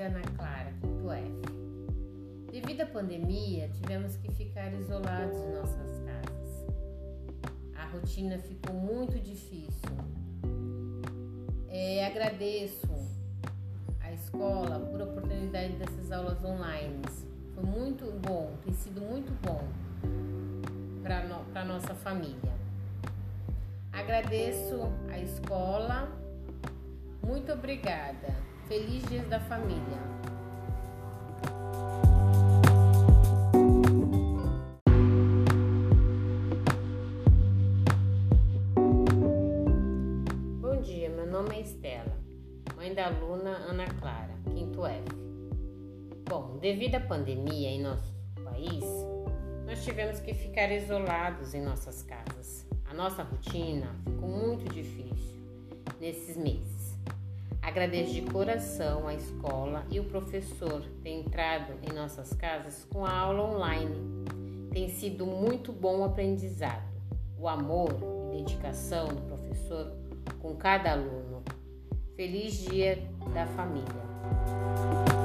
da Ana Clara, quinto F. Devido à pandemia, tivemos que ficar isolados em nossas casas. A rotina ficou muito difícil. É, agradeço à escola por oportunidade dessas aulas online. Foi muito bom, tem sido muito bom para no, nossa família. Agradeço à escola. Muito obrigada. Feliz Dias da Família. Bom dia, meu nome é Estela, mãe da aluna Ana Clara, quinto F. Bom, devido à pandemia em nosso país, nós tivemos que ficar isolados em nossas casas. A nossa rotina ficou muito difícil nesses meses. Agradeço de coração a escola e o professor ter entrado em nossas casas com a aula online. Tem sido muito bom o aprendizado, o amor e dedicação do professor com cada aluno. Feliz Dia da Família!